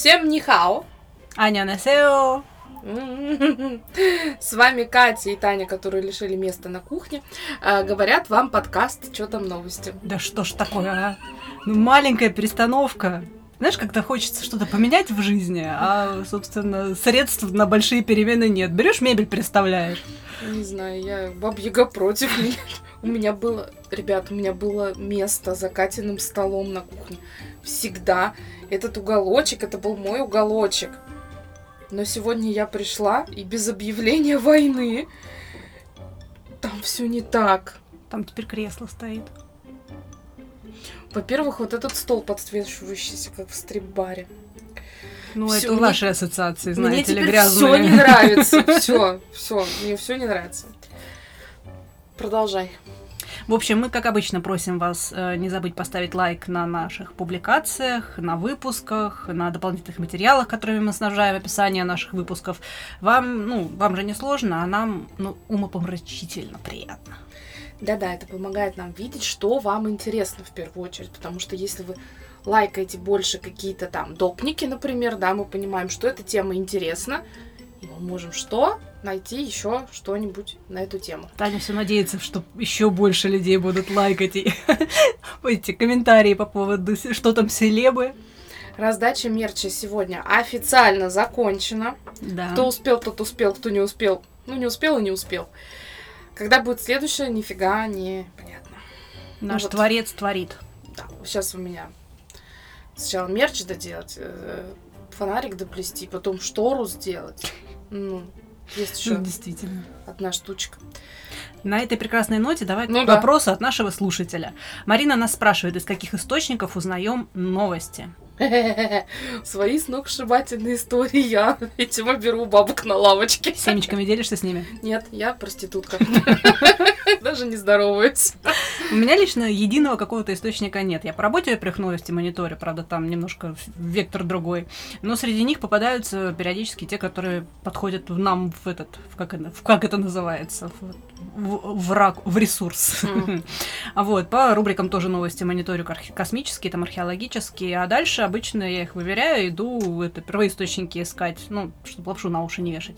Всем нихао! Аня Насео! С вами Катя и Таня, которые лишили места на кухне. А, говорят вам подкаст «Чё там новости?». Да что ж такое, а? Ну, маленькая перестановка. Знаешь, когда хочется что-то поменять в жизни, а, собственно, средств на большие перемены нет. Берешь мебель, переставляешь. Не знаю, я бабьяга против. У меня было, ребят, у меня было место за Катиным столом на кухне. Всегда. Этот уголочек, это был мой уголочек. Но сегодня я пришла, и без объявления войны там все не так. Там теперь кресло стоит. Во-первых, вот этот стол подсвечивающийся, как в стрип-баре. Ну, Всё, это мне- ваши ассоциации, знаете Мне ли, грязные. все не нравится. Все, все, мне все не нравится. Продолжай. В общем, мы, как обычно, просим вас э, не забыть поставить лайк на наших публикациях, на выпусках, на дополнительных материалах, которыми мы снабжаем описание наших выпусков. Вам, ну, вам же не сложно, а нам, ну, умопомрачительно приятно. Да-да, это помогает нам видеть, что вам интересно в первую очередь, потому что если вы лайкаете больше какие-то там допники, например, да, мы понимаем, что эта тема интересна, мы можем что? Найти еще что-нибудь на эту тему. Таня все надеется, что еще больше людей будут лайкать и эти комментарии по поводу, что там селебы. Раздача мерча сегодня официально закончена. Да. Кто успел, тот успел, кто не успел, ну не успел и не успел. Когда будет следующее, нифига не понятно. Наш ну вот. творец творит. Да, сейчас у меня сначала мерч доделать, э, фонарик доплести, потом штору сделать. Ну, есть еще Действительно. одна штучка. На этой прекрасной ноте давай Ну к да. вопросу от нашего слушателя. Марина нас спрашивает, из каких источников узнаем новости. Свои сногсшибательные истории я, видимо, беру бабок на лавочке. Семечками делишься с ними? Нет, я проститутка. Даже не здороваюсь. У меня лично единого какого-то источника нет. Я по работе прях новости мониторю, правда, там немножко вектор другой. Но среди них попадаются периодически те, которые подходят нам в этот, в как, это, в как это называется, в, в, в рак- в ресурс. А вот, по рубрикам тоже новости мониторю космические, там археологические, а дальше обычно я их выверяю, иду это, первоисточники искать, ну, чтобы лапшу на уши не вешать.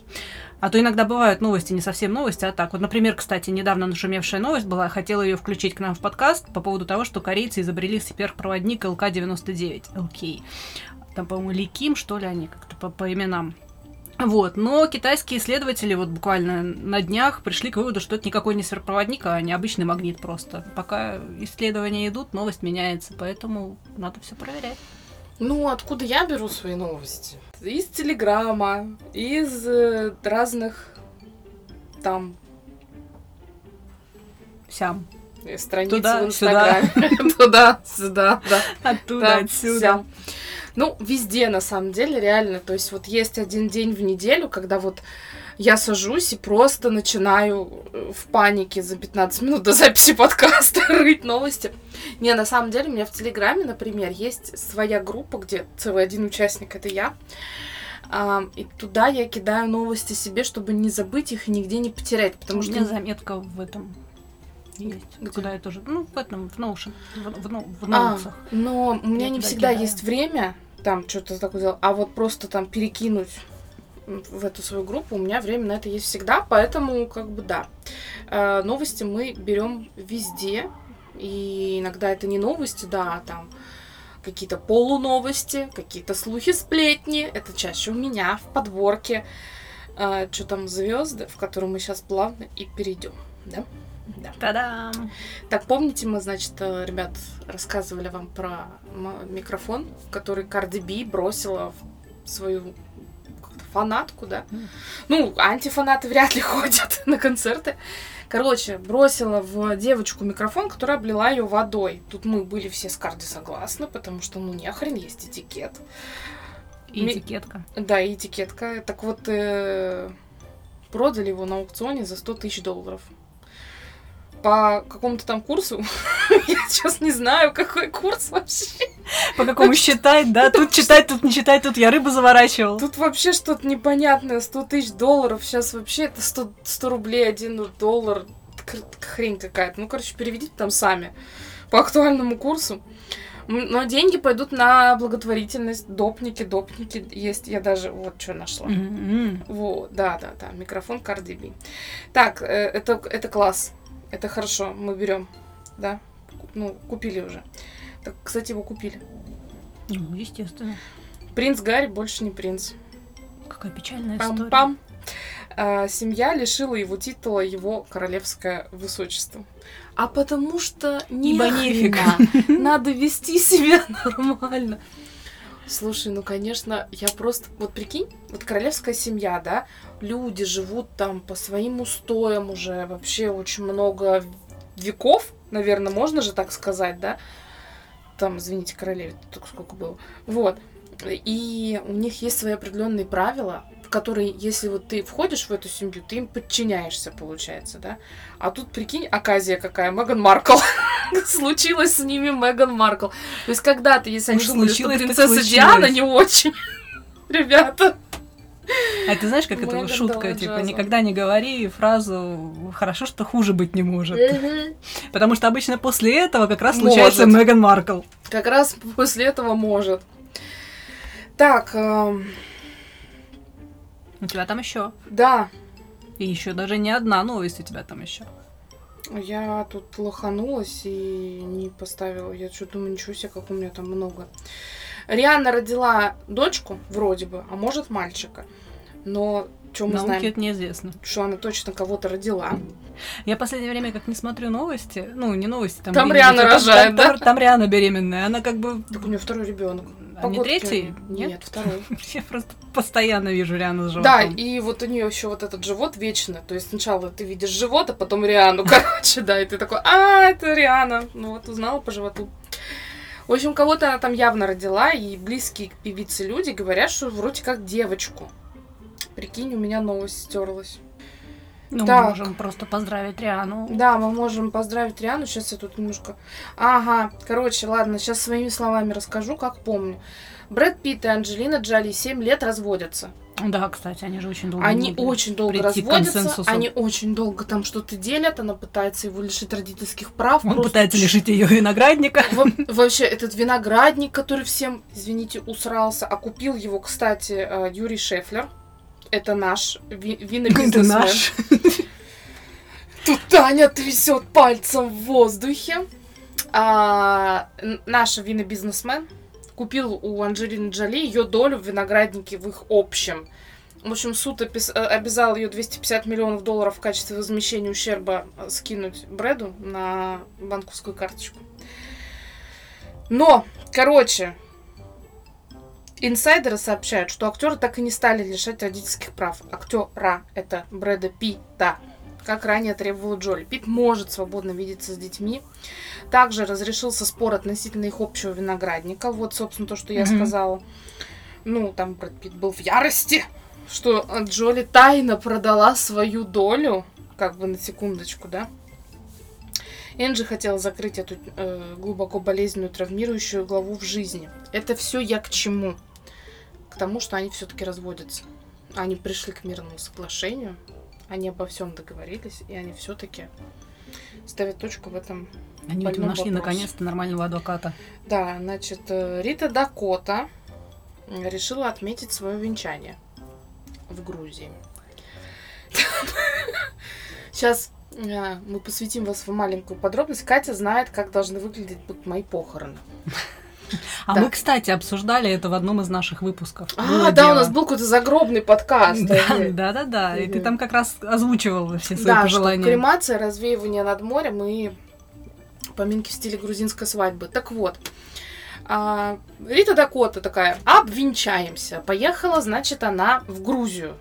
А то иногда бывают новости, не совсем новости, а так. Вот, например, кстати, недавно нашумевшая новость была, хотела ее включить к нам в подкаст по поводу того, что корейцы изобрели сверхпроводник ЛК-99, ЛК. Там, по-моему, Ликим, что ли, они как-то по, по именам. Вот, но китайские исследователи вот буквально на днях пришли к выводу, что это никакой не сверхпроводник, а необычный магнит просто. Пока исследования идут, новость меняется, поэтому надо все проверять. Ну, откуда я беру свои новости? Из Телеграма, из э, разных там Сям. э, страниц Туда, в Инстаграме. Туда, сюда, да. Оттуда, Да, отсюда. Ну, везде, на самом деле, реально. То есть вот есть один день в неделю, когда вот я сажусь и просто начинаю э, в панике за 15 минут до записи подкаста рыть новости. Не, на самом деле, у меня в Телеграме, например, есть своя группа, где целый один участник, это я. А, и туда я кидаю новости себе, чтобы не забыть их и нигде не потерять. Потому У что меня заметка в этом есть. Где? Куда я тоже. Ну, в этом, в Notion. В, в, но- в А, ноутсах. но у меня Я не всегда кидаю. есть время там что-то такое делать, а вот просто там перекинуть в эту свою группу, у меня время на это есть всегда, поэтому как бы да. Э, Новости мы берем везде, и иногда это не новости, да, а там какие-то полуновости, какие-то слухи, сплетни, это чаще у меня в подборке. что там звезды, в которую мы сейчас плавно и перейдем, да? Да. Та-дам! Так, помните, мы, значит, э, ребят, рассказывали вам про микрофон, который Карди Би бросила в свою фанатку, да? Мгм. Ну, антифанаты вряд ли ходят на концерты. Короче, бросила в девочку микрофон, которая облила ее водой. Тут мы были все с Карди согласны, потому что, ну, нехрен, есть этикет. И Ми- этикетка. Да, и этикетка. Так вот, э, продали его на аукционе за 100 тысяч долларов. По какому-то там курсу, я сейчас не знаю, какой курс вообще. По какому считать, да? Тут читать, тут не читать, тут я рыбу заворачивал. Тут вообще что-то непонятное, 100 тысяч долларов. Сейчас вообще это 100, 100 рублей, 1 доллар. Хрень какая-то. Ну, короче, переведите там сами по актуальному курсу. Но деньги пойдут на благотворительность. Допники, допники есть. Я даже вот что нашла. М-м. Вот, да, да, да. Микрофон Cardi B. Так, э, это, это класс. Это хорошо. Мы берем. Да. Ну, купили уже. Так, кстати, его купили. Ну, естественно. Принц Гарри больше не принц. Какая печальная история. Пам-пам. А, семья лишила его титула его королевское высочество. А потому что не нефиг. Надо вести себя нормально. Слушай, ну, конечно, я просто... Вот прикинь, вот королевская семья, да, люди живут там по своим устоям уже вообще очень много веков, наверное, можно же так сказать, да? Там, извините, королеве только сколько было. Вот. И у них есть свои определенные правила, в которые, если вот ты входишь в эту семью, ты им подчиняешься, получается, да? А тут, прикинь, оказия какая, Меган Маркл. Случилось с ними Меган Маркл. То есть когда-то, если они думали, что принцесса. Диана не очень, ребята. А ты знаешь, как это Меган шутка, типа, никогда не говори фразу «хорошо, что хуже быть не может». Потому что обычно после этого как раз случается. Меган Маркл. Как раз после этого может. Так, эм, У тебя там еще. да, И еще даже не одна новость у тебя там еще. Я тут лоханулась и не поставила. Я что думаю, ничего себе, как у меня там много. Рианна родила дочку, вроде бы, а может мальчика. Но что мы Науке знаем, это неизвестно. что она точно кого-то родила. Я в последнее время как не смотрю новости, ну, не новости, там... Там Риана рожает, там, да? Там, там Риана беременная, она как бы... Так у нее второй ребенок. А не третий? Нет, второй. Я просто постоянно вижу Риану с Да, животом. и вот у нее еще вот этот живот вечно. То есть сначала ты видишь живот, а потом Риану, короче, да, и ты такой, а, это Риана. Ну вот узнала по животу. В общем, кого-то она там явно родила, и близкие к певице люди говорят, что вроде как девочку. Прикинь, у меня новость стерлась. Ну, так. мы можем просто поздравить Риану. Да, мы можем поздравить Риану. Сейчас я тут немножко... Ага, короче, ладно, сейчас своими словами расскажу, как помню. Брэд Питт и Анджелина Джоли 7 лет разводятся. Да, кстати, они же очень долго Они очень долго разводятся, они очень долго там что-то делят, она пытается его лишить родительских прав. Он просто пытается лишить ее виноградника. Во- Вообще, этот виноградник, который всем, извините, усрался, а купил его, кстати, э, Юрий Шефлер. Это наш ви- Это винобизнесмен. наш. Тут Таня трясет пальцем в воздухе. А, наш винобизнесмен купил у Анджелины Джоли ее долю в винограднике в их общем. В общем, суд опис- э, обязал ее 250 миллионов долларов в качестве возмещения ущерба э, скинуть Брэду на банковскую карточку. Но, короче, инсайдеры сообщают, что актеры так и не стали лишать родительских прав. Актера это Брэда Питта как ранее требовала Джоли. Пит может свободно видеться с детьми. Также разрешился спор относительно их общего виноградника. Вот, собственно, то, что я Мгм. сказала. Ну, там Брэд Питт был в ярости, что Джоли тайно продала свою долю, как бы на секундочку, да. Энджи хотела закрыть эту э, глубоко болезненную, травмирующую главу в жизни. Это все я к чему? К тому, что они все-таки разводятся. Они пришли к мирному соглашению, они обо всем договорились, и они все-таки ставят точку в этом. Они видимо, нашли наконец-то нормального адвоката. Да, значит, э, Рита Дакота решила отметить свое венчание в Грузии. Сейчас мы посвятим вас в маленькую подробность. Катя знает, как должны выглядеть мои похороны. А Да. мы, кстати, обсуждали это в одном из наших выпусков. А, да, у нас был какой-то загробный подкаст. Да, да. да, да, да. И ты там как раз озвучивала все свои Да, пожелания. кремация, развеивание над морем и поминки в стиле грузинской свадьбы. Так вот, а, Рита Дакота такая, обвенчаемся. Поехала, значит, она в Грузию.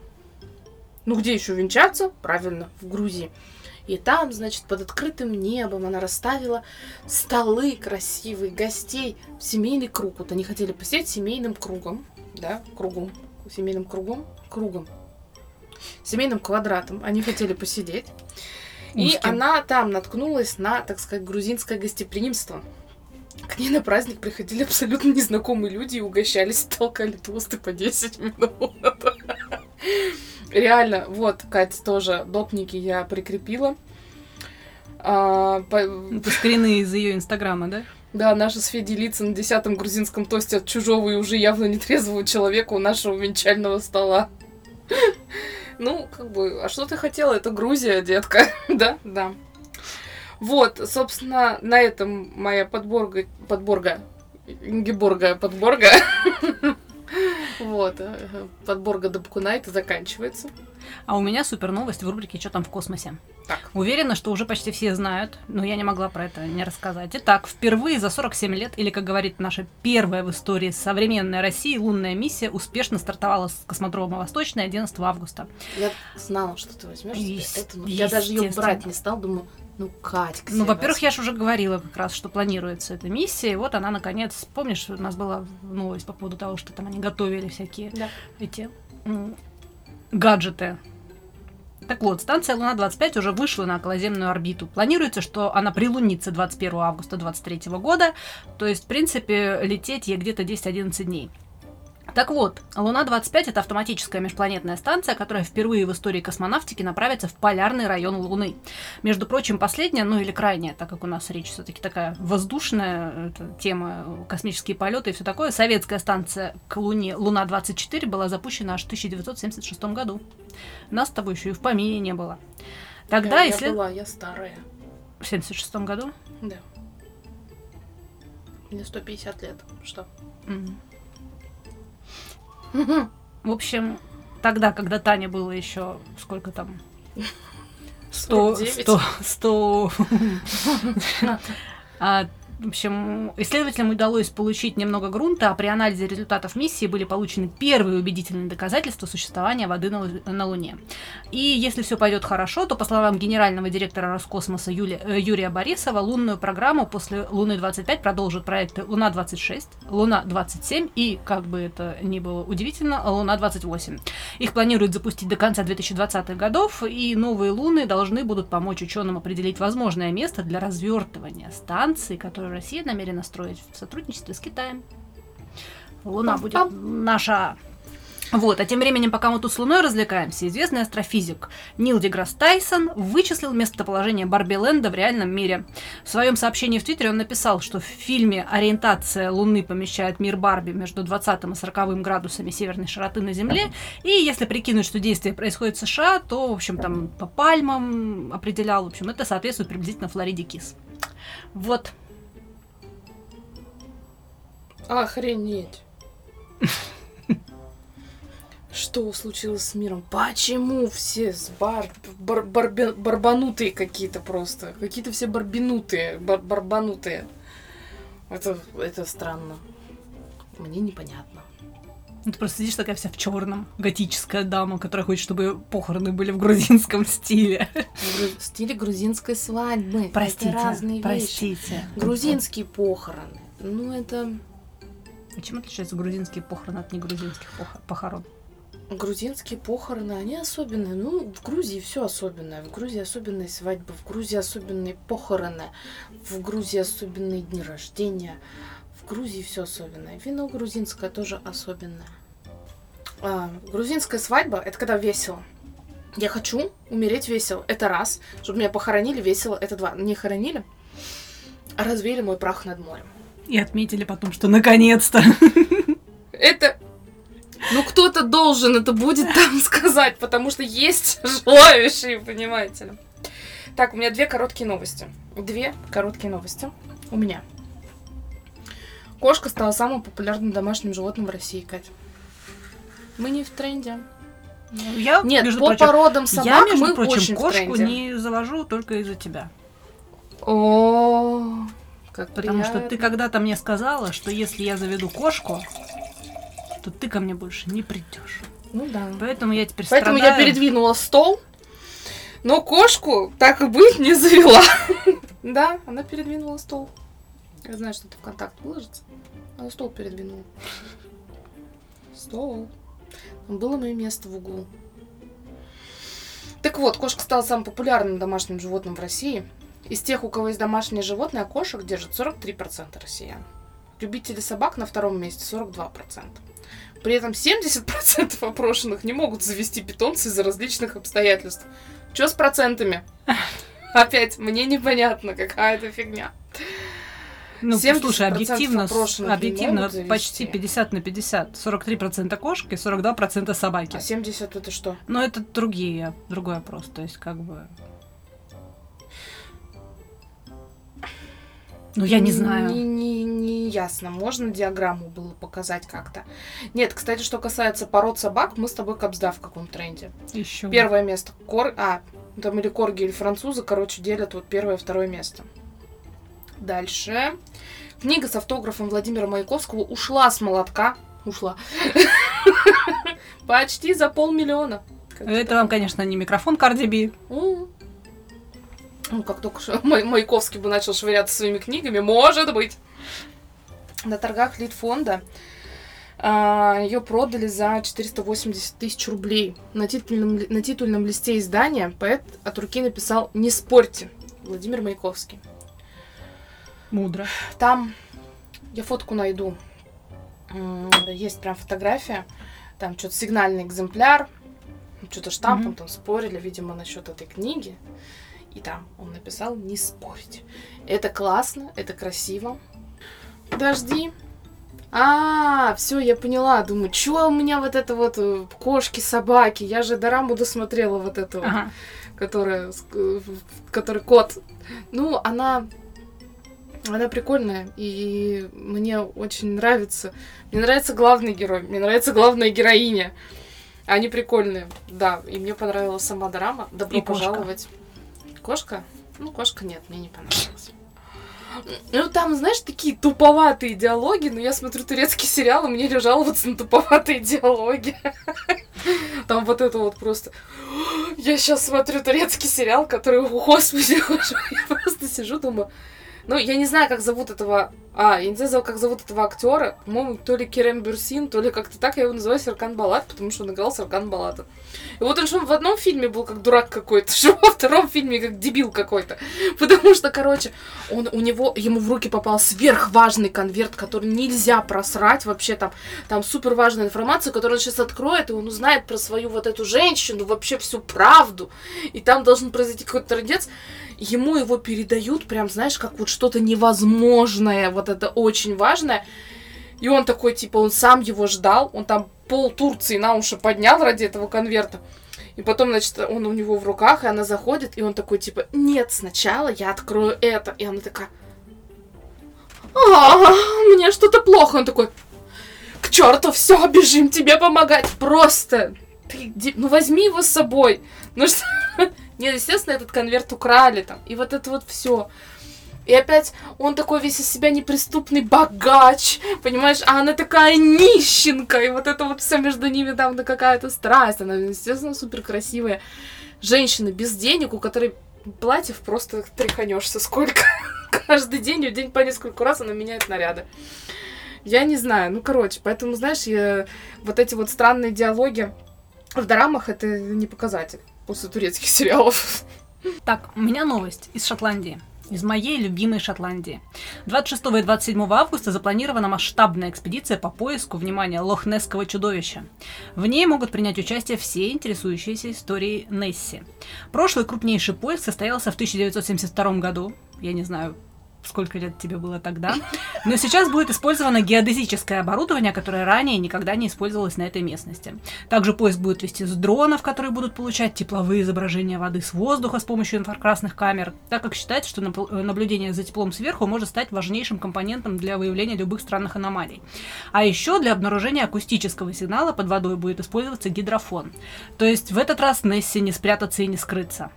Ну, где еще венчаться? Правильно, в Грузии. И там, значит, под открытым небом она расставила столы красивые, гостей, в семейный круг. Вот они хотели посидеть семейным кругом, да, кругом, семейным кругом, кругом, семейным квадратом. Они хотели посидеть. И она там наткнулась на, так сказать, грузинское гостеприимство. К ней на праздник приходили абсолютно незнакомые люди и угощались, толкали тосты по 10 минут. Реально, вот, Катя тоже, допники я прикрепила. А, по- Это скрины из ее инстаграма, да? Да, наша с Федей лица на десятом грузинском тосте от чужого и уже явно нетрезвого человека у нашего венчального стола. Ну, как бы, а что ты хотела? Это Грузия, детка. да, да. Вот, собственно, на этом моя подборга, подборга, Ингеборга подборга, вот, э, подборга Дабкунайта заканчивается. А у меня супер новость в рубрике «Что там в космосе?». Так. Уверена, что уже почти все знают, но я не могла про это не рассказать. Итак, впервые за 47 лет, или, как говорит наша первая в истории современной России, лунная миссия успешно стартовала с космодрома Восточный 11 августа. Я знала, что ты возьмешь Есть- это, я даже ее брать не стал, думаю, ну, Катька. Ну, во-первых, я же уже говорила как раз, что планируется эта миссия, и вот она, наконец, помнишь, у нас была новость по поводу того, что там они готовили всякие Да. эти гаджеты. Так вот, станция Луна-25 уже вышла на околоземную орбиту. Планируется, что она прилунится 21 августа 2023 года, то есть, в принципе, лететь ей где-то 10-11 дней. Так вот, Луна-25 это автоматическая межпланетная станция, которая впервые в истории космонавтики направится в полярный район Луны. Между прочим, последняя, ну или крайняя, так как у нас речь все-таки такая воздушная это тема, космические полеты и все такое, советская станция к Луне Луна-24 была запущена аж в 1976 году. Нас с тобой еще и в помине не было. Тогда, я, если... я была, я старая. В 76 году? Да. Мне 150 лет. Что? В общем, тогда, когда Тане было еще сколько там? 100, 49. 100, 100. В общем, исследователям удалось получить немного грунта, а при анализе результатов миссии были получены первые убедительные доказательства существования воды на, на Луне. И если все пойдет хорошо, то, по словам генерального директора Роскосмоса Юли- э, Юрия Борисова, лунную программу после Луны-25 продолжат проекты Луна-26, Луна-27 и, как бы это ни было удивительно, Луна-28. Их планируют запустить до конца 2020-х годов, и новые Луны должны будут помочь ученым определить возможное место для развертывания станции, которую Россия намерена строить в сотрудничестве с Китаем. Луна будет наша. Вот, а тем временем, пока мы тут с Луной развлекаемся, известный астрофизик Нил Деграсс Тайсон вычислил местоположение Барби Ленда в реальном мире. В своем сообщении в Твиттере он написал, что в фильме «Ориентация Луны» помещает мир Барби между 20 и 40 градусами северной широты на Земле, и если прикинуть, что действие происходит в США, то, в общем, там по пальмам определял, в общем, это соответствует приблизительно Флориде Кис. Вот. Охренеть. Что случилось с миром? Почему все с бар... бар- барбе- барбанутые какие-то просто? Какие-то все барбинутые, бар- барбанутые. Это, это странно. Мне непонятно. Ну, Ты просто сидишь такая вся в черном, готическая дама, которая хочет, чтобы похороны были в грузинском стиле. В стиле грузинской свадьбы. Простите, Это разные вещи. простите. Грузинские похороны. Ну, это... А чем отличаются грузинские похороны от негрузинских пох- похорон? Грузинские похороны, они особенные. Ну, в Грузии все особенное. В Грузии особенные свадьбы, в Грузии особенные похороны, в Грузии особенные дни рождения. В Грузии все особенное. Вино грузинское тоже особенное. А, грузинская свадьба это когда весело. Я хочу умереть весело. Это раз. Чтобы меня похоронили весело. Это два. Не хоронили, а развеяли мой прах над морем. И отметили потом, что наконец-то. Это... Ну, кто-то должен это будет там сказать, потому что есть желающие, понимаете. Так, у меня две короткие новости. Две короткие новости. У меня. Кошка стала самым популярным домашним животным в России, Кать. Мы не в тренде. Я, Нет, между по прочим, породам я, собак между мы прочим, очень в кошку тренде. не завожу только из-за тебя. О, как Потому что ты когда-то мне сказала, что если я заведу кошку, то ты ко мне больше не придешь. Ну да. Поэтому я теперь Поэтому я страдаю. передвинула стол, но кошку, так и быть, не завела. Да, она передвинула стол. Я знаю, что это в контакт выложится. Она стол передвинула. Стол. Там было мое место в углу. Так вот, кошка стала самым популярным домашним животным в России. Из тех, у кого есть домашние животные, а кошек держит 43% россиян. Любители собак на втором месте 42%. При этом 70% опрошенных не могут завести питомца из-за различных обстоятельств. Что с процентами? Опять, мне непонятно, какая это фигня. Ну, 70% слушай, объективно, объективно почти 50 на 50. 43% кошки, 42% собаки. А 70 это что? Но это другие, другой опрос. То есть, как бы... Ну, я не знаю. Не, не, не ясно. Можно диаграмму было показать как-то. Нет, кстати, что касается пород собак, мы с тобой капсда в каком тренде. Еще. Первое место. Кор... А, там или корги, или французы, короче, делят вот первое и второе место. Дальше. Книга с автографом Владимира Маяковского ушла с молотка. Ушла. Почти за полмиллиона. Это вам, конечно, не микрофон B. Ну, как только Маяковский бы начал швыряться своими книгами, может быть. На торгах Литфонда ее продали за 480 тысяч рублей. На титульном, на титульном листе издания поэт от руки написал «Не спорьте». Владимир Маяковский. Мудро. Там я фотку найду. Есть прям фотография. Там что-то сигнальный экземпляр. Что-то штампом Мгм. там спорили, видимо, насчет этой книги. И там он написал не спорить. Это классно, это красиво. Подожди. А, все, я поняла. Думаю, что у меня вот это вот э, кошки, собаки. Я же дораму досмотрела вот эту, Ага. которая, э, который кот. Ну, она она прикольная, и мне очень нравится. Мне нравится главный герой, мне нравится главная героиня. Они прикольные, да. И мне понравилась сама драма. Добро И пожаловать. Кошка? Ну, кошка нет, мне не понравилась. Ну, там, знаешь, такие туповатые диалоги, но я смотрю турецкий сериал, и мне не жаловаться на туповатые диалоги. Там вот это вот просто... Я сейчас смотрю турецкий сериал, который, господи, я просто сижу, думаю... Ну, я не знаю, как зовут этого... А, я не знаю, как зовут этого актера. По-моему, то ли Керем Бюрсин, то ли как-то так. Я его называю Серкан Балат, потому что он играл Серкан Балата. И вот он что в одном фильме был как дурак какой-то, что во втором фильме как дебил какой-то. Потому что, короче, он, у него, ему в руки попал сверхважный конверт, который нельзя просрать вообще там. Там супер важная информация, которую он сейчас откроет, и он узнает про свою вот эту женщину, вообще всю правду. И там должен произойти какой-то трендец. Ему его передают прям, знаешь, как вот что-то невозможное, вот это очень важное. И он такой, типа, он сам его ждал, он там пол Турции на уши поднял ради этого конверта. И потом, значит, он у него в руках, и она заходит, и он такой, типа, нет, сначала я открою это. И она такая, а, мне что-то плохо. Он такой, к черту, все, бежим тебе помогать. Просто, ты, ну возьми его с собой. Ну что, нет, естественно, этот конверт украли там. И вот это вот все. И опять он такой весь из себя неприступный богач, понимаешь, а она такая нищенка, и вот это вот все между ними там да какая-то страсть, она, естественно, супер красивая женщина без денег, у которой платьев просто тряханешься сколько. Каждый день, в день по несколько раз она меняет наряды. Я не знаю, ну короче, поэтому, знаешь, я- вот эти вот странные диалоги в драмах это не показатель после турецких сериалов. Так, у меня новость из Шотландии. Из моей любимой Шотландии. 26 и 27 августа запланирована масштабная экспедиция по поиску, внимания, лохнесского чудовища. В ней могут принять участие все интересующиеся историей Несси. Прошлый крупнейший поиск состоялся в 1972 году. Я не знаю, сколько лет тебе было тогда. Но сейчас будет использовано геодезическое оборудование, которое ранее никогда не использовалось на этой местности. Также поиск будет вести с дронов, которые будут получать тепловые изображения воды с воздуха с помощью инфракрасных камер, так как считается, что э, наблюдение за теплом сверху может стать важнейшим компонентом для выявления любых странных аномалий. А еще для обнаружения акустического сигнала под водой будет использоваться гидрофон. То есть в этот раз Несси не спрятаться и не скрыться.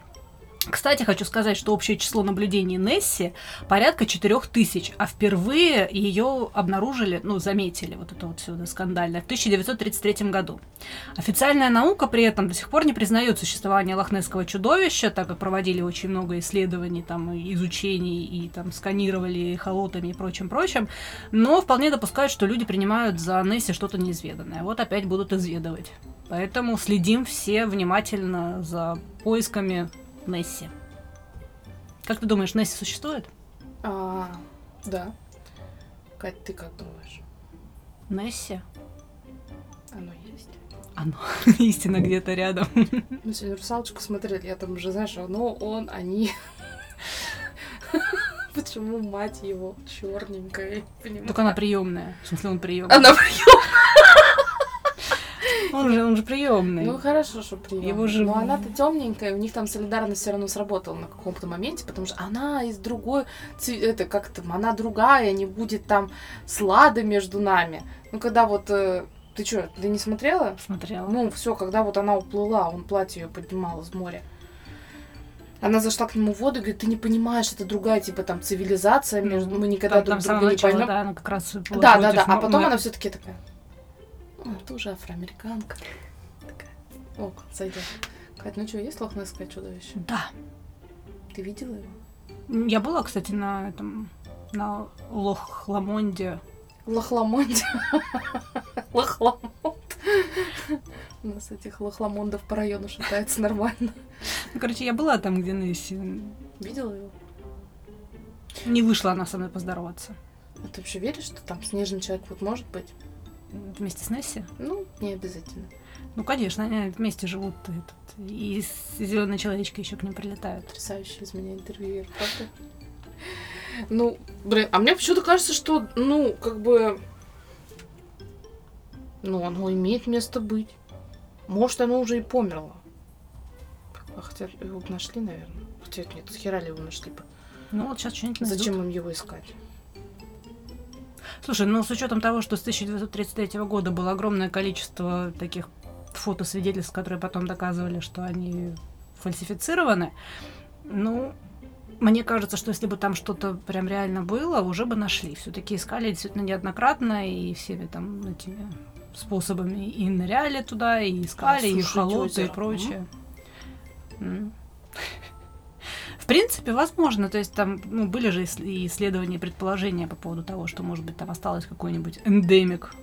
Кстати, хочу сказать, что общее число наблюдений Несси порядка 4000, а впервые ее обнаружили, ну, заметили, вот это вот все скандальное, в 1933 году. Официальная наука при этом до сих пор не признает существование лохнесского чудовища, так как проводили очень много исследований, там, изучений, и там сканировали холотами и прочим-прочим, но вполне допускают, что люди принимают за Несси что-то неизведанное. Вот опять будут изведывать. Поэтому следим все внимательно за поисками Несси. Как ты думаешь, Несси существует? А, да. Кать, ты как думаешь? Несси? Оно есть? Оно истина где-то рядом. Мы сегодня «Русалочку» смотрели, я там уже, знаешь, оно, он, они. Почему мать его черненькая? Только она приемная. В смысле, он приемный. Она Он же, он же приемный. Ну хорошо, что прием. Его же- Но она-то темненькая, у них там солидарность все равно сработала на каком-то моменте, потому что она из другой, это как то она другая, не будет там слада между нами. Ну когда вот э, ты что, ты не смотрела? Смотрела. Ну все, когда вот она уплыла, он платье ее поднимал из моря. Она зашла к нему в воду и говорит, ты не понимаешь, это другая, типа, там, цивилизация, между... мы никогда там, друг там друга не поймем. да, она как раз была Да, да, да. А потом мо- она все-таки такая. «Ну, уже афроамериканка. Такая. Ок, сойдет. Кать, ну что, есть лохнесское чудовище? Да. Ты видела его? Я была, кстати, на этом на Лох-Ламонде. Лохламонде. Лохламонд. У нас этих лохламондов по району шатается нормально. Ну, короче, я была там, где Несси. Видела его? Не вышла она со мной поздороваться. А ты вообще веришь, что там снежный человек вот может быть? Вместе с Несси? Ну, не обязательно. Ну, конечно, они вместе живут. Этот, и зеленые человечки еще к ним прилетают. Потрясающий из меня интервьюер, правда? Ну, блин, а мне почему-то кажется, что, ну, как бы... Ну, оно имеет место быть. Может, оно уже и померло. А хотя его нашли, наверное. Хотя нет, хера ли его нашли бы? Ну, вот сейчас что-нибудь. Зачем им его искать? Слушай, ну с учетом того, что с 1933 года было огромное количество таких фотосвидетельств, которые потом доказывали, что они фальсифицированы, ну, мне кажется, что если бы там что-то прям реально было, уже бы нашли. Все-таки искали действительно неоднократно и всеми там этими способами и ныряли туда, и искали, и сушить холоты, и прочее. М. В принципе, возможно. То есть там ну, были же исследования, и предположения по поводу того, что, может быть, там осталось какой-нибудь эндемик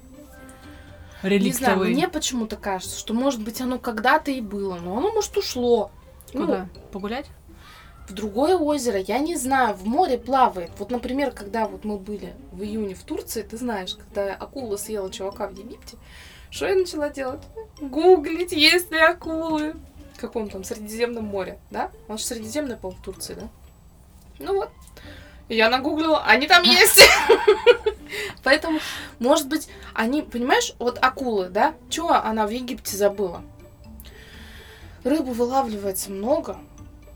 Не знаю, реликтовый. мне почему-то кажется, что, может быть, оно когда-то и было, но оно, может, ушло. Ну, Куда? Погулять? в другое озеро, я не знаю, в море плавает. Вот, например, когда вот мы были в июне в Турции, ты знаешь, когда акула съела чувака в Египте, что я начала делать? Гуглить, есть ли акулы. Каком там Средиземном море, да? Он же Средиземное, в Турции, да? Ну вот. Я нагуглила, они там есть. Поэтому, может быть, они, понимаешь, вот акулы, да? Чего она в Египте забыла? Рыбу вылавливается много.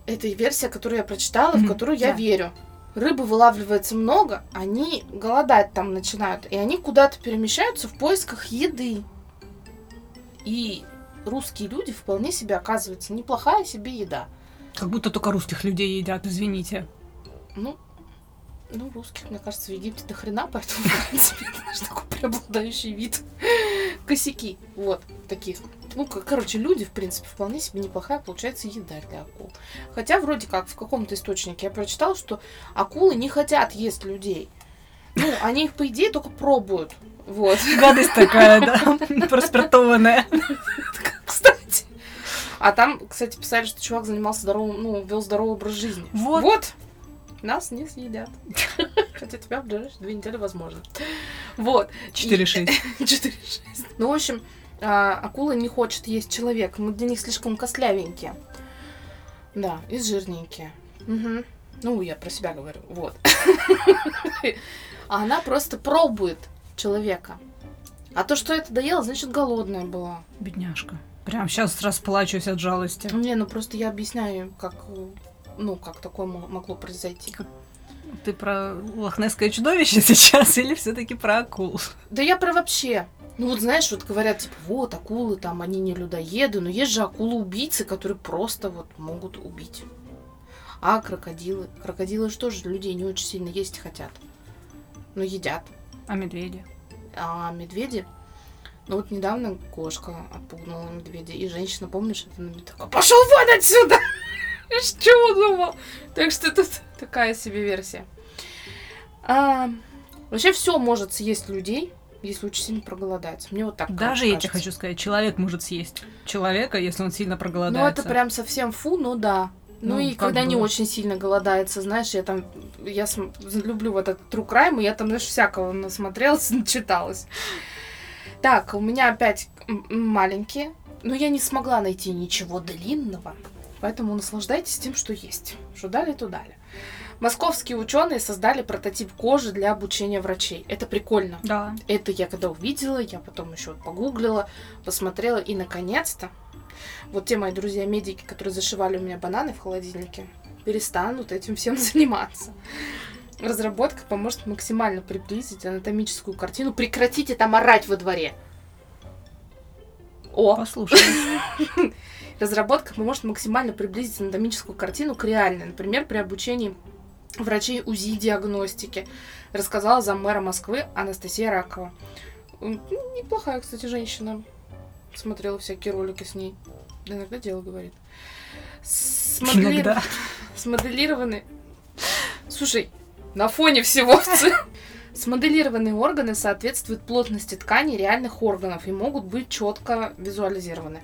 Это версия, которую я прочитала, в которую я верю. Рыбы вылавливается много, они голодать там начинают, и они куда-то перемещаются в поисках еды. И русские люди вполне себе оказывается неплохая себе еда. Как будто только русских людей едят, извините. Ну, ну, русских, мне кажется, в Египте до хрена, поэтому, в принципе, это наш такой преобладающий вид. Косяки, вот, таких. Ну, короче, люди, в принципе, вполне себе неплохая, получается, еда для акул. Хотя, вроде как, в каком-то источнике я прочитала, что акулы не хотят есть людей. Ну, они их, по идее, только пробуют. Вот. Гадость такая, да, проспиртованная. Кстати. А там, кстати, писали, что чувак занимался здоровым, ну, вел здоровый образ жизни. Вот. Вот. Нас не съедят. Хотя тебя в ближайшие две недели возможно. Вот. 4-6. 4-6. Ну, в общем, а, акула не хочет есть человека. Мы для них слишком костлявенькие. Да, и жирненькие. Мгм. Ну, я про себя говорю. Вот. А она просто пробует человека. А то, что это доела, значит, голодная была. Бедняжка. Прям сейчас расплачусь от жалости. Не, ну просто я объясняю, как, ну, как такое мо- могло произойти. Ты про лохнесское чудовище сейчас или все-таки про акул? Да я про вообще. Ну вот знаешь, вот говорят, типа, вот акулы там, они не людоеды, но есть же акулы-убийцы, которые просто вот могут убить. А крокодилы? Крокодилы же тоже людей не очень сильно есть хотят. Но едят. А медведи? А медведи? Ну вот недавно кошка отпугнула медведя, и женщина, помнишь, это на такая, пошел вон отсюда! Что думал? Так что тут такая себе версия. А, вообще все может съесть людей, если очень сильно проголодается. Мне вот так Даже я кажется. тебе хочу сказать, человек может съесть человека, если он сильно Ну проголодается. это прям совсем фу, ну да. Ну, Ну, и когда не бы. очень сильно голодается, знаешь, я там, я см- люблю вот этот true crime, и я там, знаешь, всякого насмотрелась, начиталась. Так, у меня опять маленькие, но я не смогла найти ничего длинного. Поэтому наслаждайтесь тем, что есть. Что дали, то дали. Московские ученые создали прототип кожи для обучения врачей. Это прикольно. Да. Это я когда увидела, я потом еще погуглила, посмотрела, и наконец-то вот те мои друзья-медики, которые зашивали у меня бананы в холодильнике, перестанут этим всем заниматься. Разработка поможет максимально приблизить анатомическую картину. Прекратите там орать во дворе. О, Послушай. Разработка поможет максимально приблизить анатомическую картину к реальной, например, при обучении врачей УЗИ-диагностики, рассказала заммэра Москвы Анастасия Ракова. М, Неплохая, кстати, женщина. Смотрела всякие ролики с ней. Да Иногда дело говорит. Смодели- Иногда. Смоделированы... Слушай, на фоне всего Смоделированные органы соответствуют плотности тканей реальных органов и могут быть четко визуализированы.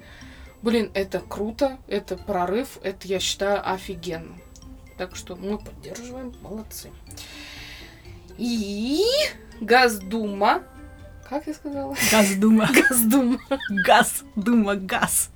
Блин, это круто, это прорыв, это, я считаю, офигенно. Так что мы поддерживаем, молодцы. И Газдума, как я сказала? Газдума. Газдума. Газ. Дума. Газ.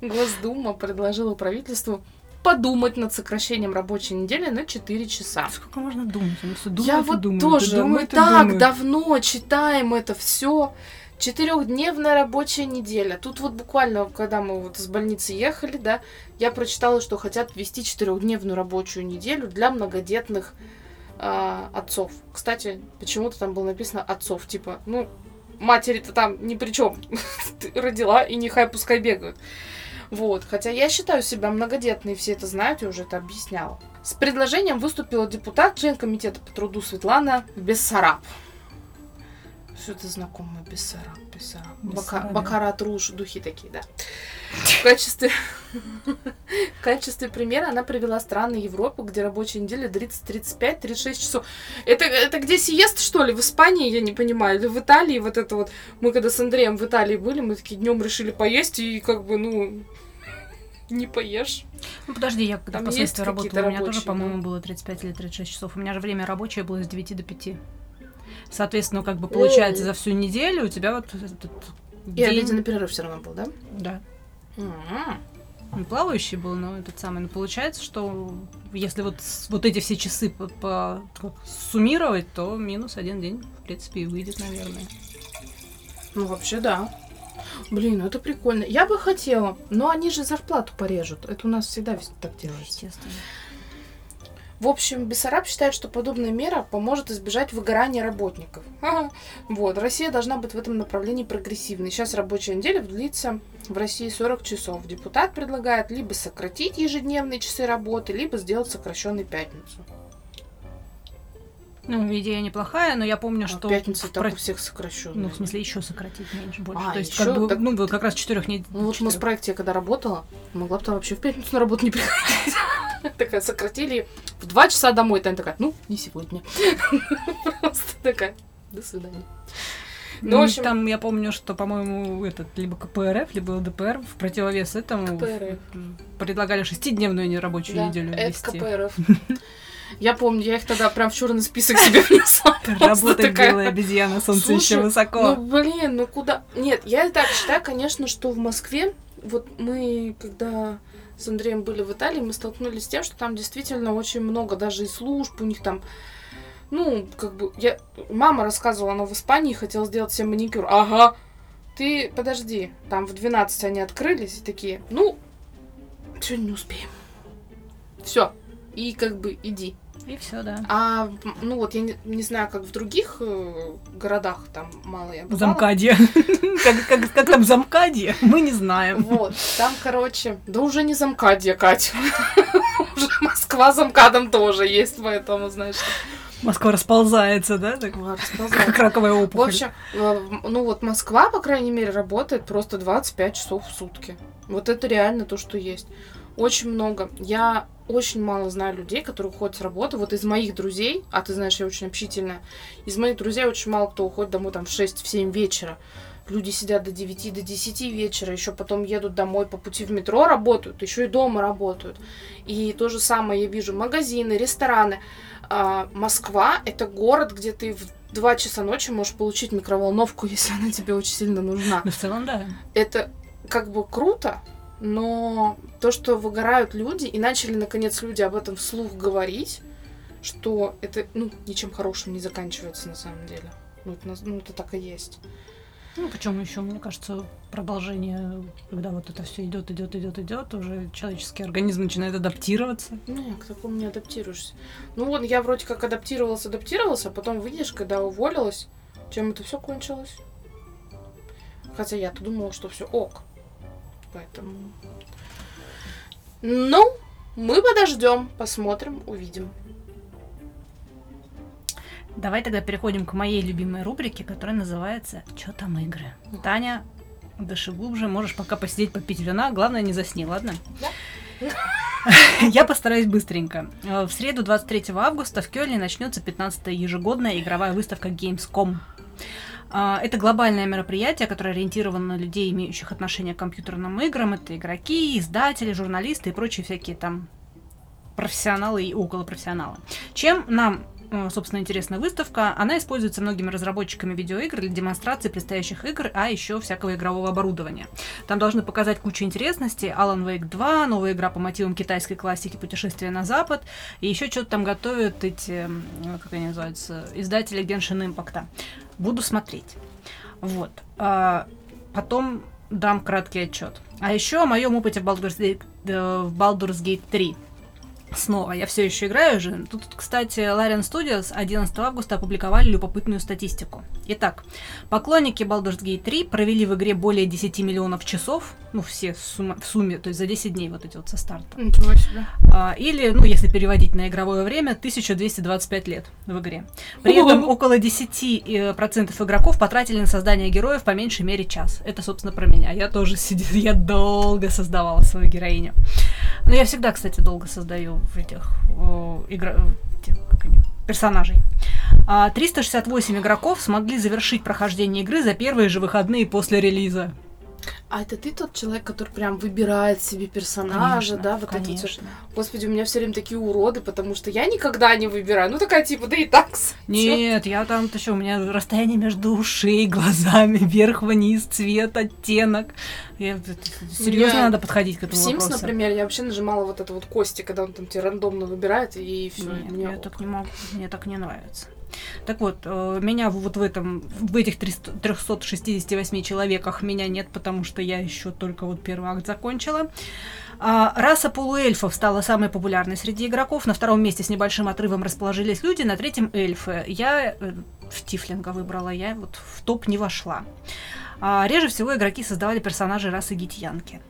Госдума предложила правительству подумать над сокращением рабочей недели на 4 часа. Сколько можно думать? Он всё думает Я вот думает, тоже, и так думает. давно читаем это все. Четырехдневная рабочая неделя. Тут вот буквально, когда мы вот из больницы ехали, да, я прочитала, что хотят ввести четырехдневную рабочую неделю для многодетных а, отцов. Кстати, почему-то там было написано отцов, типа, ну, матери-то там ни при чем. Родила, и нехай пускай бегают. Вот. Хотя я считаю себя многодетной, все это знают, я уже это объясняла. С предложением выступила депутат член комитета по труду Светлана Бессараб. Что-то знакомое, Бессараб, Бессараб. Бака. Бакарат Руж, духи такие, да. В качестве, в качестве примера она привела страны Европы, где рабочая неделя длится 35-36 часов. Это, это где сиест, что ли? В Испании, я не понимаю. Или в Италии вот это вот. Мы когда с Андреем в Италии были, мы такие днем решили поесть, и как бы, ну, не поешь. Ну подожди, я когда Там в посольстве работала, у меня тоже, рабочие, по-моему, да? было 35 или 36 часов. У меня же время рабочее было с 9 до 5. Соответственно, как бы получается за всю неделю у тебя вот этот И день... обеденный перерыв все равно был, да? Да. Он плавающий был, но этот самый. Но получается, что если вот, вот эти все часы по, по- суммировать, то минус один день, в принципе, и выйдет, наверное. Ну, вообще, да. Блин, ну это прикольно. Я бы хотела, но они же зарплату порежут. Это у нас всегда вс- так делается. Естественно. В общем, Бессараб считает, что подобная мера поможет избежать выгорания работников. Вот, Россия должна быть в этом направлении прогрессивной. Сейчас рабочая неделя длится в России 40 часов. Депутат предлагает либо сократить ежедневные часы работы, либо сделать сокращенной пятницу. Ну, идея неплохая, но я помню, А что... пятница так про- у всех сокращенная. Ну, в смысле, еще сократить меньше, больше. А, То есть, ещё? как бы, Так- ну, вот как раз четырех недель. Ну вот в Моспроекте я когда работала, могла бы там вообще в пятницу на работу не приходить. Такая, сократили в два часа домой. Таня такая, ну, не сегодня. Просто такая, до свидания. Ну, Ну, в общем- там я помню, что, по-моему, этот либо КПРФ, либо ЛДПР в противовес этому КПРФ. предлагали шестидневную нерабочую Да, неделю это ввести. КПРФ. Я помню, я их тогда прям в черный список себе внесла. Работать такая, белая обезьяна, солнце Слушай, еще Ну, высоко. блин, ну куда? Нет, я так считаю, конечно, что в Москве, вот мы, когда с Андреем были в Италии, мы столкнулись с тем, что там действительно очень много даже и служб, у них там, ну, как бы, я, мама рассказывала, она в Испании хотела сделать себе маникюр. Ага, ты, подожди, там в 12 они открылись и такие, ну, сегодня не успеем. Все, и как бы иди. И все, да. А, ну вот, я не, не знаю, как в других э, городах, там мало я бывала. Замкадье. Как, там замкадье, мы не знаем. Вот, там, короче, да уже не замкадье, Катя. Уже Москва замкадом тоже есть, поэтому, знаешь, Москва расползается, да? так, ладно, Как раковая В опухоль. общем, э, ну вот Москва, по крайней мере, работает просто 25 часов в сутки. Вот это реально то, что есть. Очень много. Я очень мало знаю людей, которые уходят с работы. Вот из моих друзей, а ты знаешь, я очень общительная, из моих друзей очень мало кто уходит домой там в 6-7 вечера. Люди сидят до 9, до 10 вечера, еще потом едут домой по пути в метро, работают, еще и дома работают. И то же самое я вижу магазины, рестораны. А, Москва это город, где ты в 2 часа ночи можешь получить микроволновку, если она тебе очень сильно нужна. Ну, в целом, да. Это как бы круто, Но то, что выгорают люди, и начали, наконец, люди об этом вслух говорить, что это, ну, ничем хорошим не заканчивается на самом деле. Ну, это, ну, это так и есть. Ну, причем еще, мне кажется, продолжение, когда вот это все идет, идет, идет, идет, уже человеческий организм начинает адаптироваться. Не, к такому не адаптируешься. Ну вот я вроде как адаптировалась, адаптировалась, а потом видишь, когда уволилась, чем это все кончилось. Хотя я-то думала, что все ок. Поэтому. Ну, мы подождем, посмотрим, увидим. Давай тогда переходим к моей любимой рубрике, которая называется «Чё там игры?». Таня, дыши глубже, можешь пока посидеть, попить вина, главное не засни, ладно? Да. Я постараюсь быстренько. В среду 23 августа в Кёльне начнется 15-я ежегодная игровая выставка Gamescom. А, это глобальное мероприятие, которое ориентировано на людей, имеющих отношение к компьютерным играм. Это игроки, издатели, журналисты и прочие всякие там профессионалы и околопрофессионалы. Чем нам Э, собственно, интересная выставка. Она используется многими разработчиками видеоигр для демонстрации предстоящих игр, а еще всякого игрового оборудования. Там должны показать кучу интересностей. Alan Wake 2, новая игра по мотивам китайской классики «Путешествие на Запад», и еще что-то там готовят эти, как они называются, издатели Genshin Impact. Буду смотреть. Вот. А потом дам краткий отчет. А еще о моем опыте в Baldur's Gate, э, в Baldur's Gate 3 снова. Я все еще играю же. Тут, кстати, Larian Studios 11 августа опубликовали любопытную статистику. Итак, поклонники Baldur's Gate 3 провели в игре более 10 миллионов часов, ну, все в сумме, в сумме то есть за 10 дней вот эти вот со старта. Ничего себе. А, или, ну, если переводить на игровое время, 1225 лет в игре. При этом около 10% э, игроков потратили на создание героев по меньшей мере час. Это, собственно, про меня. Я тоже сидела, я долго создавала свою героиню. Но я всегда, кстати, долго создаю в этих э, персонажей. 368 а, игроков смогли завершить прохождение игры за первые же выходные после релиза. А это ты тот человек, который прям выбирает себе персонажа, конечно, да? Вот конечно. вот. Господи, у меня все время такие уроды, потому что я никогда не выбираю. Ну такая типа, да и так. Нет, я там что, у меня расстояние между ушей, глазами, вверх-вниз, цвет, оттенок. Я, серьезно надо подходить к этому В Sims, вопросу. например, я вообще нажимала вот это вот кости, когда он там тебе рандомно выбирает, и все. Нет, я так не могу, мне так не нравится. Так вот, э, меня вот в этом, в этих 368 человеках меня нет, потому что я еще только вот первый акт закончила. А, раса полуэльфов стала самой популярной среди игроков. На втором месте с небольшим отрывом расположились люди, на третьем эльфы. Я э, в Тифлинга выбрала, я вот в топ не вошла. А, реже всего игроки создавали персонажей расы гитьянки.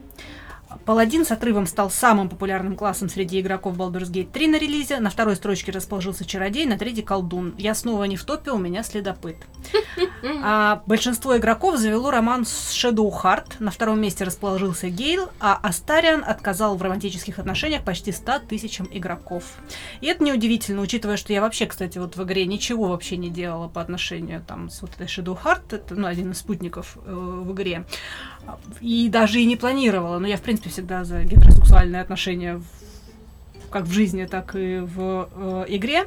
Паладин с отрывом стал самым популярным классом среди игроков Baldur's Gate 3 на релизе. На второй строчке расположился Чародей, на третьей Колдун. Я снова не в топе, у меня Следопыт. А большинство игроков завело роман с Shadowheart. На втором месте расположился Гейл, а Астариан отказал в романтических отношениях почти 100 тысячам игроков. И это неудивительно, учитывая, что я вообще, кстати, вот в игре ничего вообще не делала по отношению там с вот этой Shadowheart, это ну, один из спутников э, в игре. И даже и не планировала. Но я, в принципе, всегда за гетеросексуальные отношения как в жизни, так и в э, игре.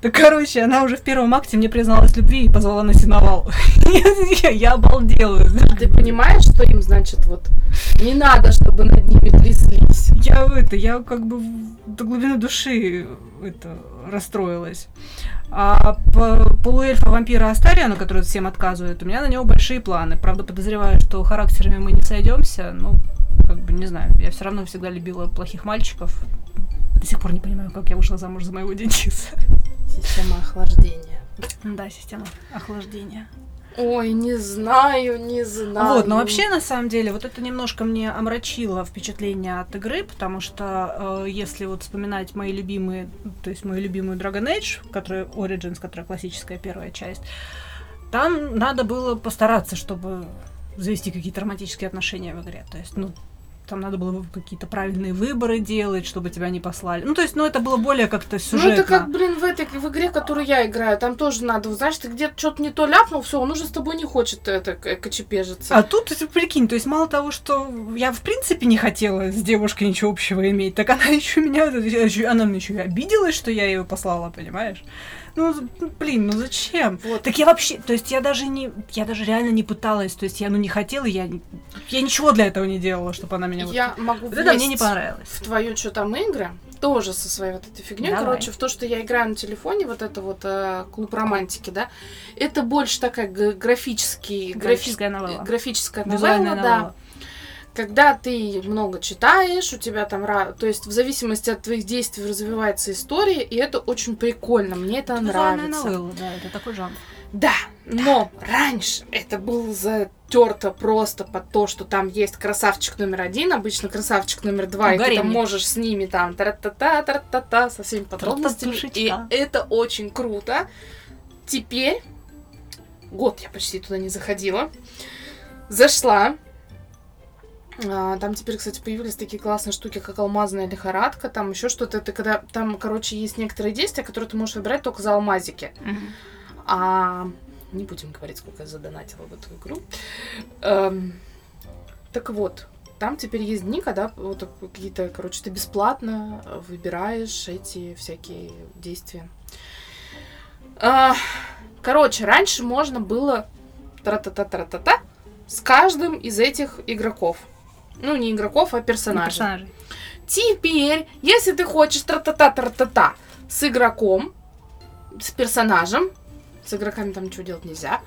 Так, короче, она уже в первом акте мне призналась в любви и позвала на сеновал. Я обалдела. Ты понимаешь, что им, значит, вот не надо, чтобы над ними тряслись? Я это, я как бы до глубины души это расстроилась. А по полуэльфа вампира Астариана, который всем отказывает, у меня на него большие планы. Правда, подозреваю, что характерами мы не сойдемся. Ну, как бы, не знаю. Я все равно всегда любила плохих мальчиков. До сих пор не понимаю, как я вышла замуж за моего Дениса. Система охлаждения. Да, система охлаждения. Ой, не знаю, не знаю. Вот, но вообще, на самом деле, вот это немножко мне омрачило впечатление от игры, потому что э, если вот вспоминать мои любимые, то есть мою любимую Dragon Age, которая Origins, которая классическая первая часть, там надо было постараться, чтобы завести какие-то романтические отношения в игре. То есть, ну, там надо было какие-то правильные выборы делать, чтобы тебя не послали. Ну, то есть, ну, это было более как-то сюжетно. Ну, это как, блин, в этой, в игре, которую я играю, там тоже надо, знаешь, ты где-то что-то не то ляпнул, все, он уже с тобой не хочет это кочепежиться. А тут, ты прикинь, то есть, мало того, что я, в принципе, не хотела с девушкой ничего общего иметь, так она еще меня, она мне еще и обиделась, что я ее послала, понимаешь? Ну, блин, ну зачем? Вот. Так я вообще, то есть я даже не, я даже реально не пыталась, то есть я, ну, не хотела, я, я ничего для этого не делала, чтобы она меня вот... Я могу Вот это мне не понравилось. в твою что там игры, тоже со своей вот этой фигней. Давай. Короче, в то, что я играю на телефоне, вот это вот э, клуб романтики, да, это больше такая графический, графи- Графическая новелла. графическая новелла, Визуальная да. новелла. Когда ты много читаешь, у тебя там, то есть в зависимости от твоих действий развивается история, и это очень прикольно, мне это Визуальная нравится. новелла, да, это такой жанр. Да, но раньше это было затерто просто под то, что там есть красавчик номер один, обычно красавчик номер два, и ты там можешь с ними там тара-та-та, тара-та-та, со всеми подробностями. И это очень круто. Теперь, год я почти туда не заходила, зашла. А, Там теперь, кстати, появились такие классные штуки, как алмазная лихорадка, там еще что-то. Это когда там, короче, есть некоторые действия, которые ты можешь выбирать только за алмазики. А не будем говорить, сколько я задонатила в эту игру. Эм, так вот, там теперь есть дни, когда вот какие-то, короче, ты бесплатно выбираешь эти всякие действия. А, короче, раньше можно было тра-та-та-тра-та-та с каждым из этих игроков. Ну, не игроков, а персонажей. персонажей. Теперь, если ты хочешь тра-та-та-тра-та-та с игроком, с персонажем, с игроками там ничего делать нельзя,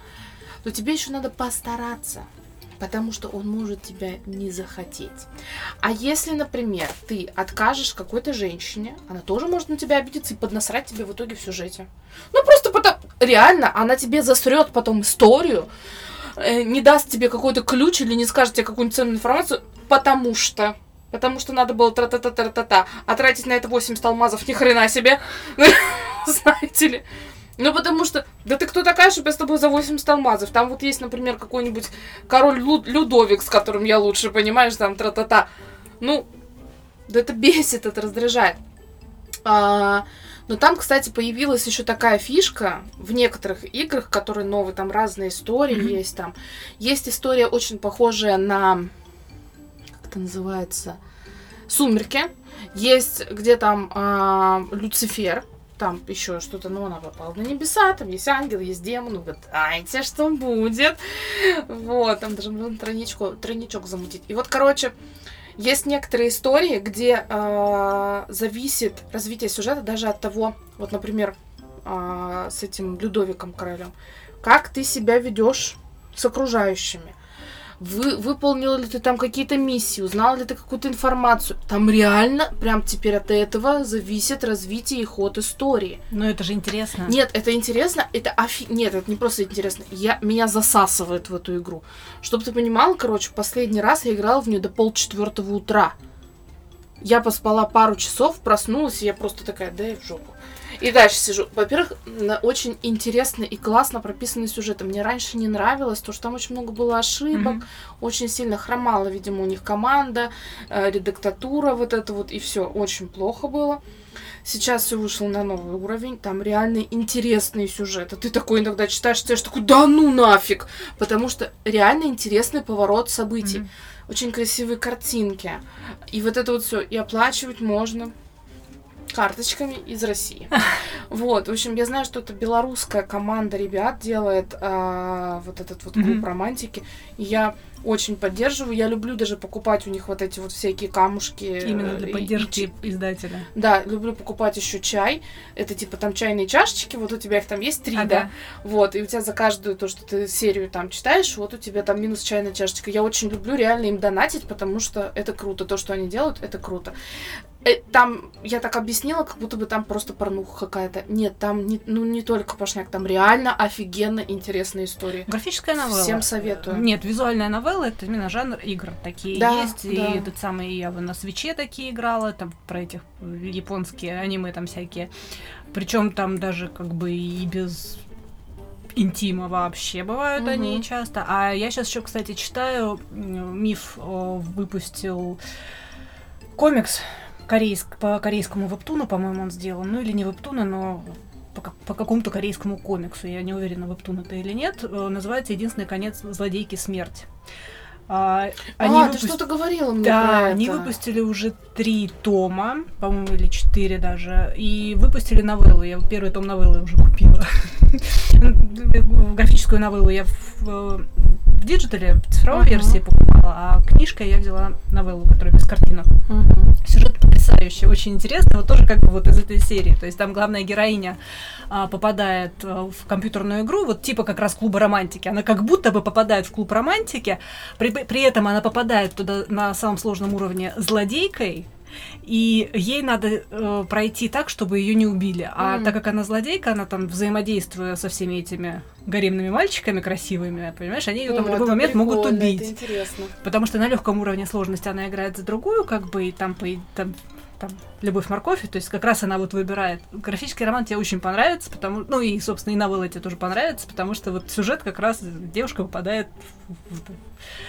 то тебе еще надо постараться, потому что он может тебя не захотеть. А если, например, ты откажешь какой-то женщине, она тоже может на тебя обидеться и поднасрать тебе в итоге в сюжете. Ну, просто потому... Реально, она тебе засрет потом историю, э, не даст тебе какой-то ключ или не скажет тебе какую-нибудь ценную информацию, потому что... Потому что надо было тра-та-та-та-та-та. А тратить на это 80 алмазов ни хрена себе. Знаете ли. Ну, потому что, да ты кто такая, чтобы я с тобой за 80 алмазов? Там вот есть, например, какой-нибудь король Лу- Людовик, с которым я лучше, понимаешь, там тра-та-та. Ну, да это бесит, это раздражает. А, но там, кстати, появилась еще такая фишка в некоторых играх, которые новые, там разные истории Мгм. есть там. Есть история очень похожая на... Как это называется? Сумерки. Есть, где там а, Люцифер, там еще что-то, ну, она попала на небеса, там есть ангел, есть демон, знаете, что будет. Вот, там даже можно тройничку, тройничок замутить. И вот, короче, есть некоторые истории, где а, зависит развитие сюжета даже от того, вот, например, а, с этим Людовиком королем, как ты себя ведешь с окружающими. Вы, выполнил ли ты там какие-то миссии, узнал ли ты какую-то информацию. Там реально, прям теперь от этого зависит развитие и ход истории. Но это же интересно. Нет, это интересно, это офи... Нет, это не просто интересно. Я... Меня засасывает в эту игру. Чтобы ты понимал, короче, последний раз я играла в нее до полчетвертого утра. Я поспала пару часов, проснулась, и я просто такая, да и в жопу. И дальше сижу. Во-первых, очень интересно и классно прописанный сюжет. Мне раньше не нравилось, то что там очень много было ошибок, Мгм. очень сильно хромала, видимо, у них команда, э, редактатура вот это вот, и все очень плохо было. Сейчас все вышло на новый уровень, там реально интересные сюжеты. Ты такой иногда читаешь, читаешь, такой, да ну нафиг! Потому что реально интересный поворот событий. Мгм. Очень красивые картинки. И вот это вот все. И оплачивать можно карточками из России. Вот, в общем, я знаю, что это белорусская команда ребят делает а, вот этот вот клуб Мгм. романтики. И я очень поддерживаю. Я люблю даже покупать у них вот эти вот всякие камушки. Именно э, для и- и поддержки издателя. да, люблю покупать еще чай. Это типа там чайные чашечки, вот у тебя их там есть три, Ага. да. Вот, и у тебя за каждую то, что ты серию там читаешь, вот у тебя там минус чайная чашечка. Я очень люблю реально им донатить, потому что это круто. То, что они делают, это круто. Э, Там, я так объяснила, как будто бы там просто порнуха какая-то. Нет, там не, ну, не только пошняк, там реально офигенно интересные истории. Графическая новелла. Всем советую. Нет, визуальная новелла это именно жанр игр. Такие Да, есть. да. И этот самый я на свече такие играла, там про этих э, японские аниме там всякие. Причем там даже как бы и без интима вообще бывают Мгм. они часто. А я сейчас еще, кстати, читаю. Миф выпустил комикс корейск, по корейскому вебтуну, по-моему, он сделан. Ну или не вебтуна, но по, как- по какому-то корейскому комиксу. Я не уверена, вебтун это или нет. Э, Называется «Единственный конец злодейки смерть». А, они а, выпу- ты что-то говорила мне да, про они это. выпустили уже три тома, по-моему, или четыре даже, и выпустили новеллу. Я первый том новеллы уже купила. Графическую новеллу я в- в digital е, цифровой uh-huh. версии покупала, а книжкой я взяла новеллу, которая без картинок. Uh-huh. Сюжет потрясающий, очень интересный, вот тоже как бы вот из этой серии. То есть там главная героиня а, попадает а, в компьютерную игру, вот типа как раз клуба романтики. Она как будто бы попадает в клуб романтики, при, при этом она попадает туда на самом сложном уровне злодейкой, и ей надо э, пройти так, чтобы ее не убили. А мм. так как она злодейка, она там взаимодействуя со всеми этими гаремными мальчиками красивыми, понимаешь, они ее там в любой момент могут убить. Потому что на легком уровне сложности она играет за другую, как бы, и там, по, там там «Любовь морковь», то есть как раз она вот выбирает. Графический роман тебе очень понравится, потому ну и, собственно, и новелла тебе тоже понравится, потому что вот сюжет как раз девушка попадает в,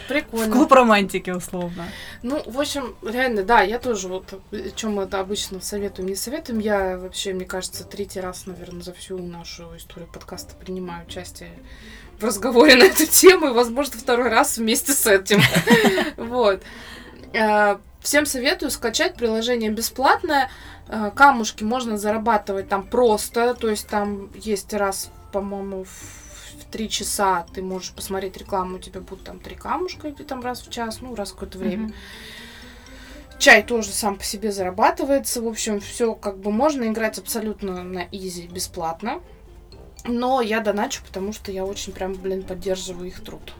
Прикольно. в клуб романтики, условно. Ну, в общем, реально, да, я тоже вот, чем мы это обычно советуем, не советуем, я вообще, мне кажется, третий раз, наверное, за всю нашу историю подкаста принимаю участие в разговоре на эту тему, и, возможно, второй раз вместе с этим. Вот. Всем советую скачать приложение бесплатное. Э, камушки можно зарабатывать там просто. То есть там есть раз, по-моему, в три часа ты можешь посмотреть рекламу, у тебя будут там три камушка, или там раз в час, ну, раз в какое-то время. Mm-hmm. Чай тоже сам по себе зарабатывается. В общем, все как бы можно играть абсолютно на изи, бесплатно. Но я доначу, потому что я очень прям, блин, поддерживаю их труд.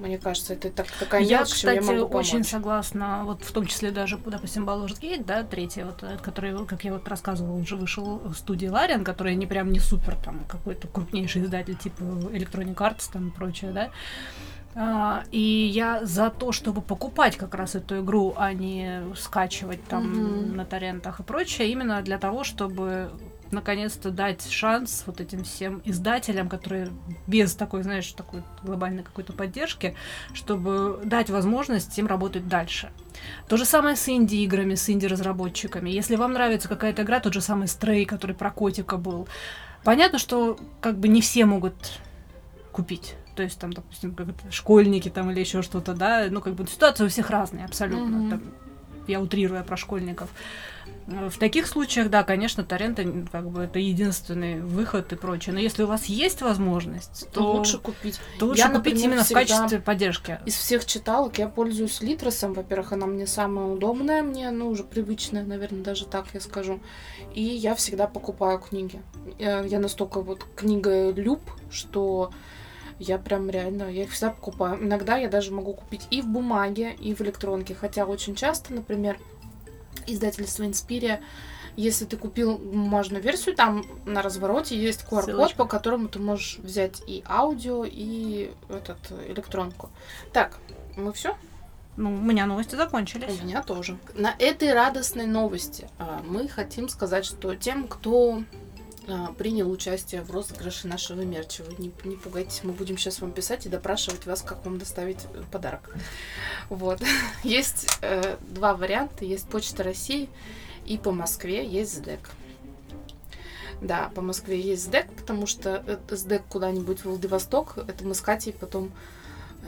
Мне кажется, это так, такая я, мелочь, кстати, я могу помочь. очень согласна, вот в том числе даже, допустим, Baldur's Gate, да, третий, вот, э, который, как я вот рассказывала, уже вышел в студии Лариан, который не прям не супер, там, какой-то крупнейший издатель, типа Electronic Arts, там, и прочее, да, а, и я за то, чтобы покупать как раз эту игру, а не скачивать там mm-hmm. на торрентах и прочее, именно для того, чтобы наконец-то дать шанс вот этим всем издателям, которые без такой, знаешь, такой глобальной какой-то поддержки, чтобы дать возможность им работать дальше. То же самое с инди-играми, с инди-разработчиками. Если вам нравится какая-то игра, тот же самый Стрей, который про котика был, понятно, что как бы не все могут купить то есть там, допустим, как школьники там или еще что-то, да, ну как бы ситуация у всех разная абсолютно. Mm-hmm. Там, я утрирую про школьников. В таких случаях, да, конечно, торренты как бы это единственный выход и прочее. Но если у вас есть возможность, то, то лучше купить. То лучше я, купить например, именно в качестве поддержки. Из всех читалок я пользуюсь Литросом. Во-первых, она мне самая удобная, мне, ну, уже привычная, наверное, даже так я скажу. И я всегда покупаю книги. Я, я настолько вот книга люб, что я прям реально, я их всегда покупаю. Иногда я даже могу купить и в бумаге, и в электронке. Хотя очень часто, например, издательство Инспирия, если ты купил бумажную версию, там на развороте есть QR-код, по которому ты можешь взять и аудио, и этот электронку. Так, мы все? Ну, у меня новости закончились. У меня тоже. На этой радостной новости а, мы хотим сказать, что тем, кто принял участие в розыгрыше нашего мерча. Вы не, не пугайтесь, мы будем сейчас вам писать и допрашивать вас, как вам доставить э, подарок. Вот. Есть э, два варианта. Есть Почта России и по Москве есть СДЭК. Да, по Москве есть СДЭК, потому что СДЭК куда-нибудь в Владивосток, это мы с Катей потом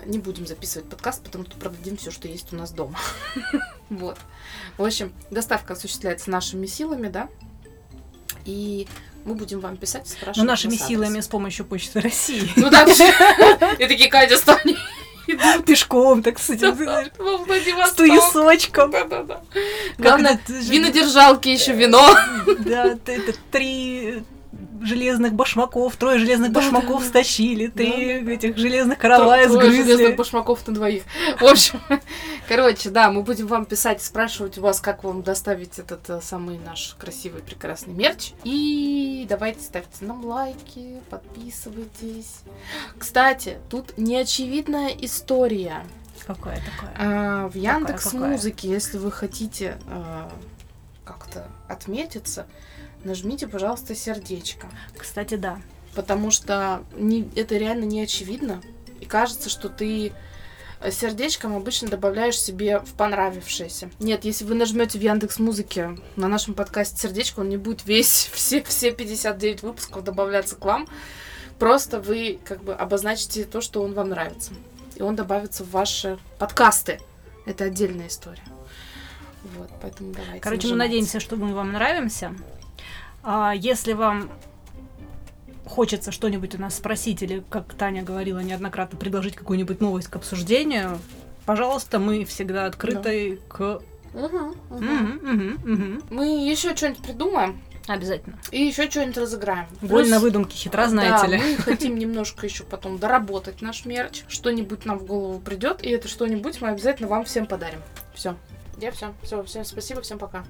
не будем записывать подкаст, потому что продадим все, что есть у нас дома. Вот. В общем, доставка осуществляется нашими силами, да. И мы будем вам писать, спрашивать. Ну, нашими силами с помощью Почты России. Ну да, и такие, Катя, стань. Пешком, так сказать. С туесочком. Да-да-да. Главное, винодержалки еще вино. Да, это три железных башмаков, трое железных да, башмаков да, стащили, три да, этих железных каравая сгрызли. Трое железных башмаков на двоих. В общем, короче, да, мы будем вам писать, спрашивать у вас, как вам доставить этот э, самый наш красивый, прекрасный мерч. И давайте ставьте нам лайки, подписывайтесь. Кстати, тут неочевидная история. Какое такое? А, в Яндекс Музыке, если вы хотите а, как-то отметиться, нажмите, пожалуйста, сердечко. Кстати, да. Потому что не, это реально не очевидно. И кажется, что ты э, сердечком обычно добавляешь себе в понравившееся. Нет, если вы нажмете в Яндекс Музыке на нашем подкасте сердечко, он не будет весь, все, все 59 выпусков добавляться к вам. Просто вы как бы обозначите то, что он вам нравится. И он добавится в ваши подкасты. Это отдельная история. Вот, поэтому давайте. Короче, нажимайте. мы надеемся, что мы вам нравимся. А если вам хочется что-нибудь у нас спросить или, как Таня говорила неоднократно, предложить какую-нибудь новость к обсуждению, пожалуйста, мы всегда открыты к... Мгм, мгм. Мгм, мгм, мгм. Мы еще что-нибудь придумаем Обязательно. и еще что-нибудь разыграем. Голь на Плюс- выдумке хитра, знаете да, ли. мы хотим немножко еще потом доработать наш мерч. Что-нибудь нам в голову придет, и это что-нибудь мы обязательно вам всем подарим. Все. Я все. Все, всем спасибо, всем пока.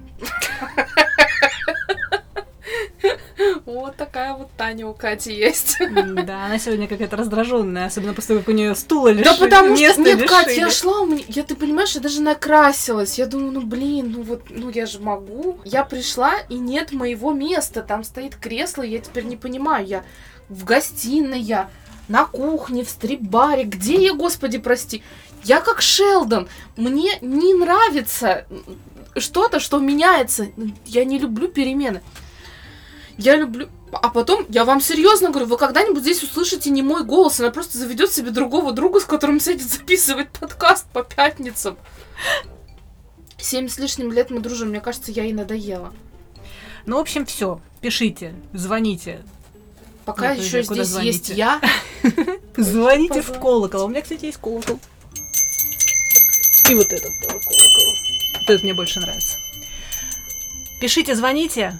Вот такая вот Таня у Кати есть. Да, она сегодня какая-то раздраженная, особенно после того, как у нее стула лишили. Да потому что, нет, Катя, я шла, у меня, я, ты понимаешь, я даже накрасилась. Я думаю, ну блин, ну вот, ну я же могу. Я пришла, и нет моего места. Там стоит кресло, я теперь не понимаю, я в гостиной, я на кухне, в стрип-баре. Где я, господи, прости? Я как Шелдон. Мне не нравится что-то, что меняется. Я не люблю перемены. Я люблю... А потом, я вам серьезно говорю, вы когда-нибудь здесь услышите не мой голос, она просто заведет себе другого друга, с которым сядет записывать подкаст по пятницам. Семь с лишним лет мы дружим, мне кажется, я ей надоела. Ну, в общем, все. Пишите, звоните. Пока Ну, то еще есть, здесь есть звоните? я. Звоните в колокол. У меня, кстати, есть колокол. И вот этот колокол. Вот этот мне больше нравится. Пишите, звоните.